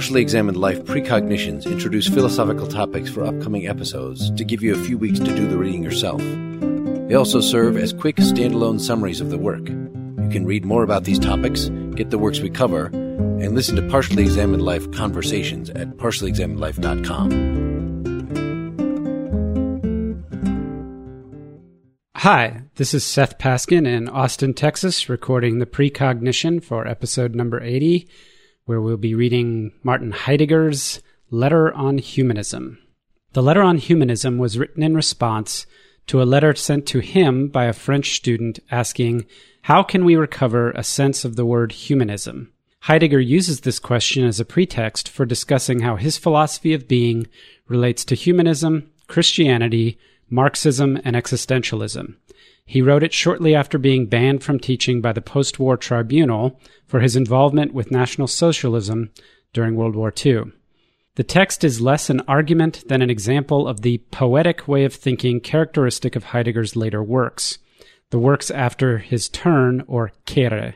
Partially Examined Life Precognitions introduce philosophical topics for upcoming episodes to give you a few weeks to do the reading yourself. They also serve as quick standalone summaries of the work. You can read more about these topics, get the works we cover, and listen to Partially Examined Life conversations at partiallyexaminedlife.com. Hi, this is Seth Paskin in Austin, Texas, recording the precognition for episode number 80 where we'll be reading Martin Heidegger's Letter on Humanism. The Letter on Humanism was written in response to a letter sent to him by a French student asking, How can we recover a sense of the word humanism? Heidegger uses this question as a pretext for discussing how his philosophy of being relates to humanism, Christianity, Marxism, and existentialism. He wrote it shortly after being banned from teaching by the post war tribunal for his involvement with National Socialism during World War II. The text is less an argument than an example of the poetic way of thinking characteristic of Heidegger's later works, the works after his turn, or Kehre.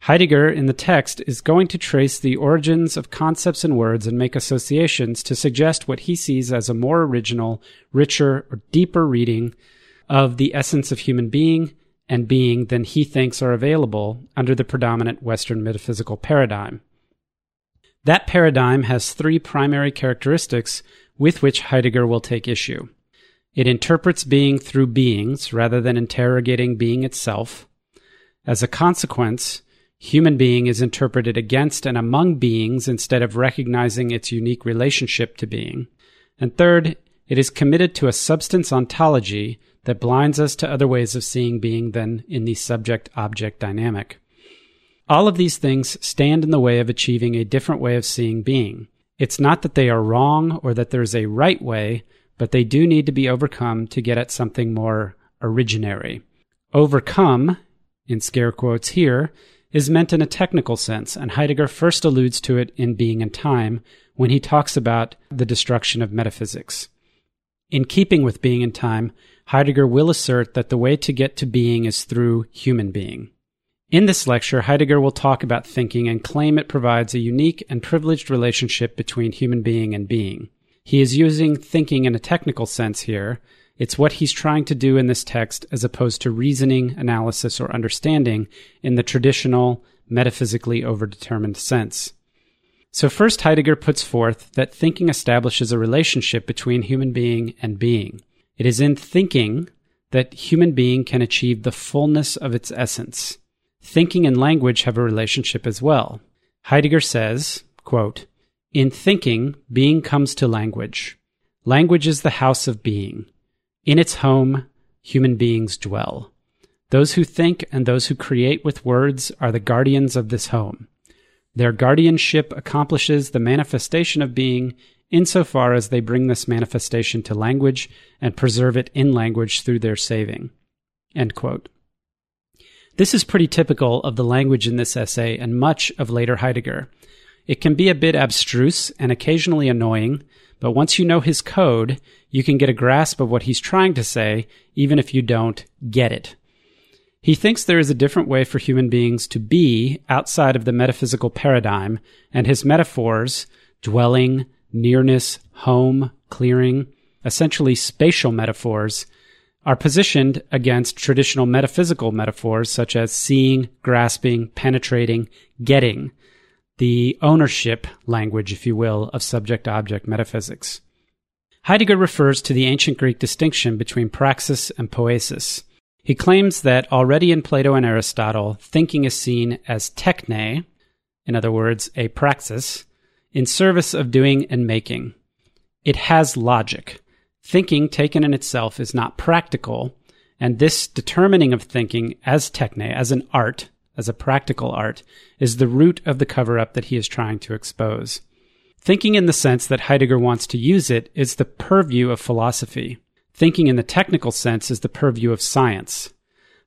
Heidegger, in the text, is going to trace the origins of concepts and words and make associations to suggest what he sees as a more original, richer, or deeper reading of the essence of human being and being than he thinks are available under the predominant Western metaphysical paradigm. That paradigm has three primary characteristics with which Heidegger will take issue. It interprets being through beings rather than interrogating being itself. As a consequence, human being is interpreted against and among beings instead of recognizing its unique relationship to being. And third, it is committed to a substance ontology that blinds us to other ways of seeing being than in the subject object dynamic. All of these things stand in the way of achieving a different way of seeing being. It's not that they are wrong or that there's a right way, but they do need to be overcome to get at something more originary. Overcome, in scare quotes here, is meant in a technical sense, and Heidegger first alludes to it in Being and Time when he talks about the destruction of metaphysics. In keeping with Being and Time, Heidegger will assert that the way to get to being is through human being. In this lecture, Heidegger will talk about thinking and claim it provides a unique and privileged relationship between human being and being. He is using thinking in a technical sense here. It's what he's trying to do in this text as opposed to reasoning, analysis, or understanding in the traditional, metaphysically overdetermined sense. So first Heidegger puts forth that thinking establishes a relationship between human being and being. It is in thinking that human being can achieve the fullness of its essence. Thinking and language have a relationship as well. Heidegger says, quote, In thinking, being comes to language. Language is the house of being. In its home, human beings dwell. Those who think and those who create with words are the guardians of this home. Their guardianship accomplishes the manifestation of being insofar as they bring this manifestation to language and preserve it in language through their saving. This is pretty typical of the language in this essay and much of later Heidegger. It can be a bit abstruse and occasionally annoying, but once you know his code, you can get a grasp of what he's trying to say, even if you don't get it. He thinks there is a different way for human beings to be outside of the metaphysical paradigm, and his metaphors, dwelling, nearness, home, clearing, essentially spatial metaphors, are positioned against traditional metaphysical metaphors such as seeing, grasping, penetrating, getting, the ownership language, if you will, of subject object metaphysics. Heidegger refers to the ancient Greek distinction between praxis and poesis. He claims that already in Plato and Aristotle, thinking is seen as techne, in other words, a praxis, in service of doing and making. It has logic. Thinking taken in itself is not practical, And this determining of thinking as techne, as an art, as a practical art, is the root of the cover up that he is trying to expose. Thinking in the sense that Heidegger wants to use it is the purview of philosophy. Thinking in the technical sense is the purview of science.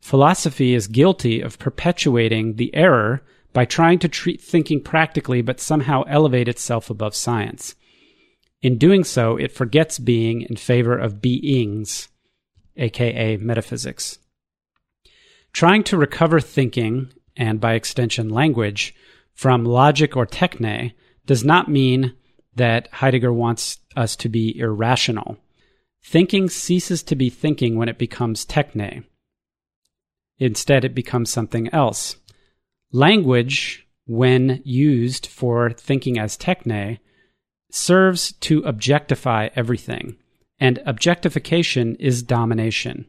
Philosophy is guilty of perpetuating the error by trying to treat thinking practically but somehow elevate itself above science. In doing so, it forgets being in favor of beings, aka metaphysics. Trying to recover thinking, and by extension language, from logic or techne does not mean that Heidegger wants us to be irrational. Thinking ceases to be thinking when it becomes techne. Instead, it becomes something else. Language, when used for thinking as techne, serves to objectify everything, and objectification is domination.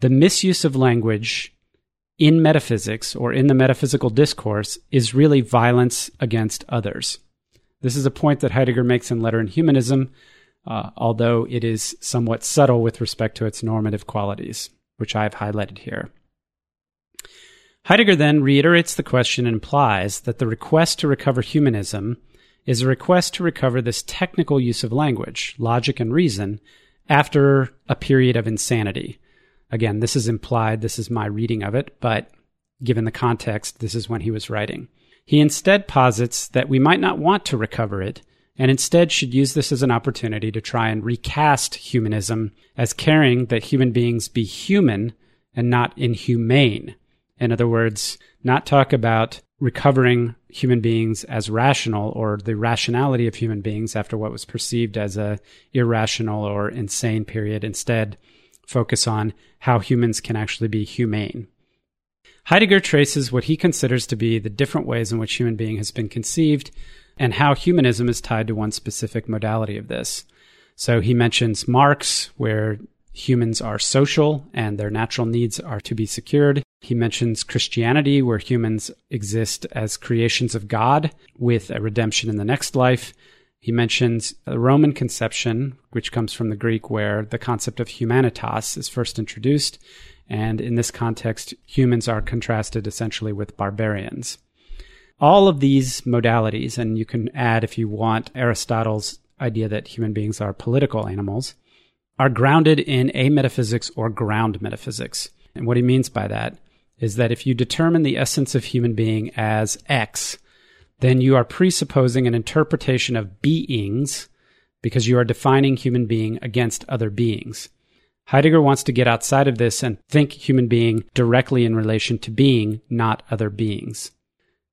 The misuse of language in metaphysics or in the metaphysical discourse is really violence against others. This is a point that Heidegger makes in Letter on Humanism, uh, although it is somewhat subtle with respect to its normative qualities, which I have highlighted here. Heidegger then reiterates the question and implies that the request to recover humanism is a request to recover this technical use of language, logic, and reason after a period of insanity. Again, this is implied, this is my reading of it, but given the context, this is when he was writing. He instead posits that we might not want to recover it, and instead should use this as an opportunity to try and recast humanism as caring that human beings be human and not inhumane. In other words, not talk about recovering human beings as rational or the rationality of human beings after what was perceived as a irrational or insane period. Instead focus on how humans can actually be humane. Heidegger traces what he considers to be the different ways in which human being has been conceived and how humanism is tied to one specific modality of this. So he mentions marx where humans are social and their natural needs are to be secured. He mentions Christianity, where humans exist as creations of God with a redemption in the next life. He mentions the Roman conception, which comes from the Greek, where the concept of humanitas is first introduced. And in this context, humans are contrasted essentially with barbarians. All of these modalities, and you can add, if you want, Aristotle's idea that human beings are political animals, are grounded in a metaphysics or ground metaphysics. And what he means by that is that if you determine the essence of human being as X, then you are presupposing an interpretation of beings because you are defining human being against other beings. Heidegger wants to get outside of this and think human being directly in relation to being, not other beings.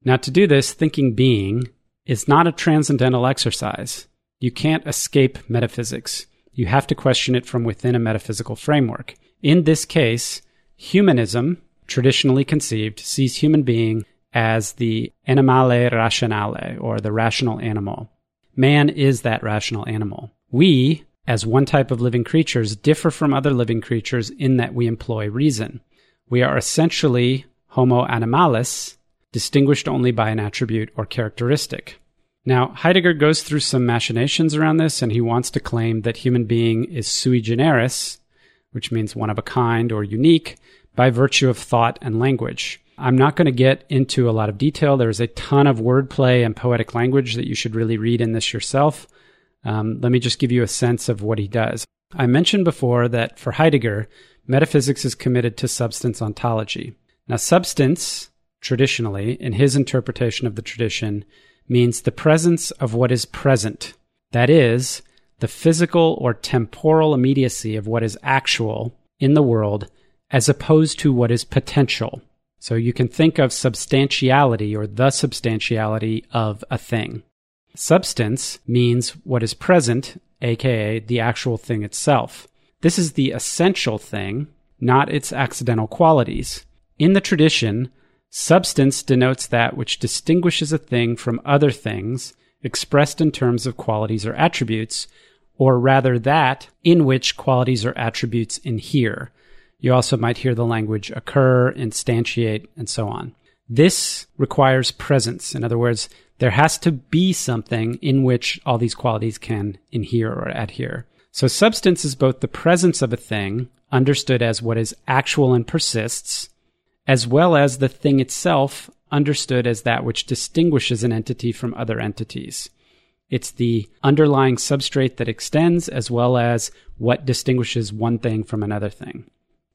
Now, to do this, thinking being is not a transcendental exercise. You can't escape metaphysics you have to question it from within a metaphysical framework. In this case, humanism, traditionally conceived, sees human being as the animale rationale, or the rational animal. Man is that rational animal. We, as one type of living creatures, differ from other living creatures in that we employ reason. We are essentially Homo animalis, distinguished only by an attribute or characteristic. Now, Heidegger goes through some machinations around this, and he wants to claim that human being is sui generis, which means one of a kind or unique, by virtue of thought and language. I'm not going to get into a lot of detail. There's a ton of wordplay and poetic language that you should really read in this yourself. Um, let me just give you a sense of what he does. I mentioned before that for Heidegger, metaphysics is committed to substance ontology. Now, substance, traditionally, in his interpretation of the tradition, means the presence of what is present. That is, the physical or temporal immediacy of what is actual in the world as opposed to what is potential. So you can think of substantiality or the substantiality of a thing. Substance means what is present, aka the actual thing itself. This is the essential thing, not its accidental qualities. In the tradition, Substance denotes that which distinguishes a thing from other things, expressed in terms of qualities or attributes, or rather that in which qualities or attributes inhere. You also might hear the language occur, instantiate, and so on. This requires presence. In other words, there has to be something in which all these qualities can inhere or adhere. So substance is both the presence of a thing, understood as what is actual and persists, as well as the thing itself, understood as that which distinguishes an entity from other entities. It's the underlying substrate that extends, as well as what distinguishes one thing from another thing.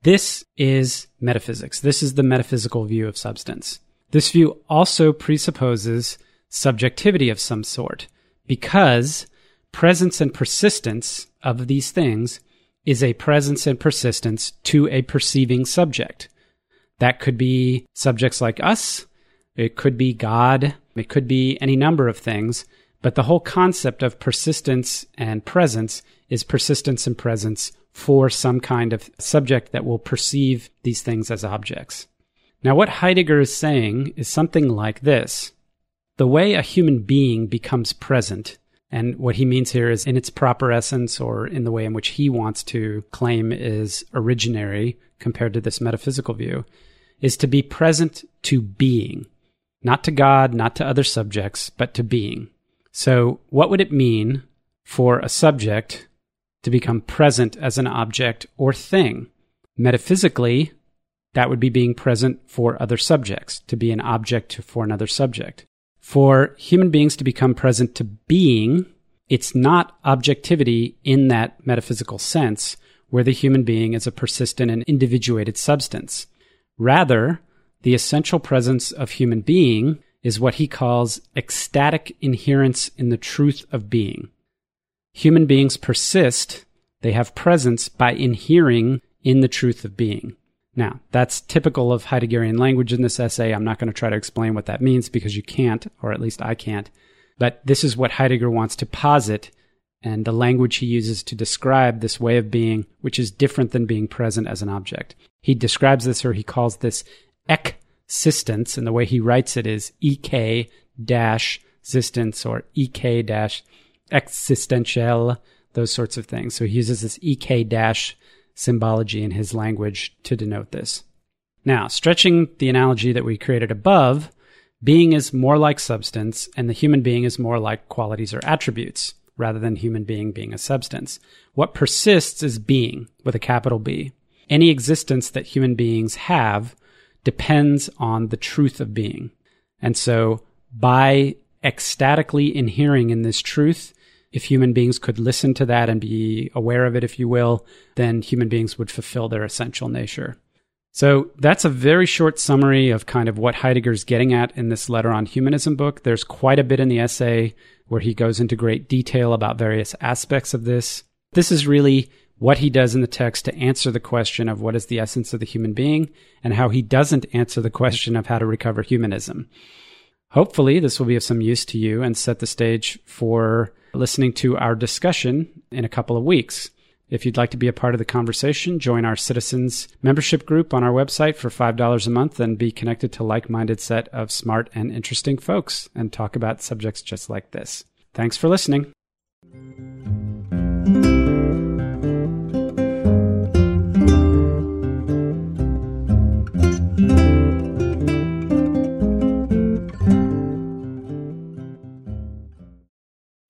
This is metaphysics. This is the metaphysical view of substance. This view also presupposes subjectivity of some sort because presence and persistence of these things is a presence and persistence to a perceiving subject. That could be subjects like us, it could be God, it could be any number of things, but the whole concept of persistence and presence is persistence and presence for some kind of subject that will perceive these things as objects. Now, what Heidegger is saying is something like this. The way a human being becomes present, and what he means here is in its proper essence or in the way in which he wants to claim is originary compared to this metaphysical view, is to be present to being, not to God, not to other subjects, but to being. So, what would it mean for a subject to become present as an object or thing? Metaphysically, that would be being present for other subjects, to be an object for another subject. For human beings to become present to being, it's not objectivity in that metaphysical sense, where the human being is a persistent and individuated substance. Rather, the essential presence of human being is what he calls ecstatic inherence in the truth of being. Human beings persist, they have presence by inhering in the truth of being. Now, that's typical of Heideggerian language in this essay. I'm not going to try to explain what that means because you can't, or at least I can't. But this is what Heidegger wants to posit and the language he uses to describe this way of being, which is different than being present as an object. He describes this or he calls this existence, and the way he writes it is ek dash existence or ek dash existential, those sorts of things. So he uses this ek dash symbology in his language to denote this. Now, stretching the analogy that we created above, being is more like substance, and the human being is more like qualities or attributes, rather than human being being a substance. What persists is being, with a capital B. Any existence that human beings have depends on the truth of being. And so, by ecstatically inhering in this truth, if human beings could listen to that and be aware of it, if you will, then human beings would fulfill their essential nature. So that's a very short summary of kind of what Heidegger's getting at in this letter on humanism book. There's quite a bit in the essay where he goes into great detail about various aspects of this. This is really what he does in the text to answer the question of what is the essence of the human being and how he doesn't answer the question of how to recover humanism. Hopefully, this will be of some use to you and set the stage for listening to our discussion in a couple of weeks. If you'd like to be a part of the conversation, join our citizens membership group on our website for $5 a month and be connected to like-minded set of smart and interesting folks and talk about subjects just like this. Thanks for listening.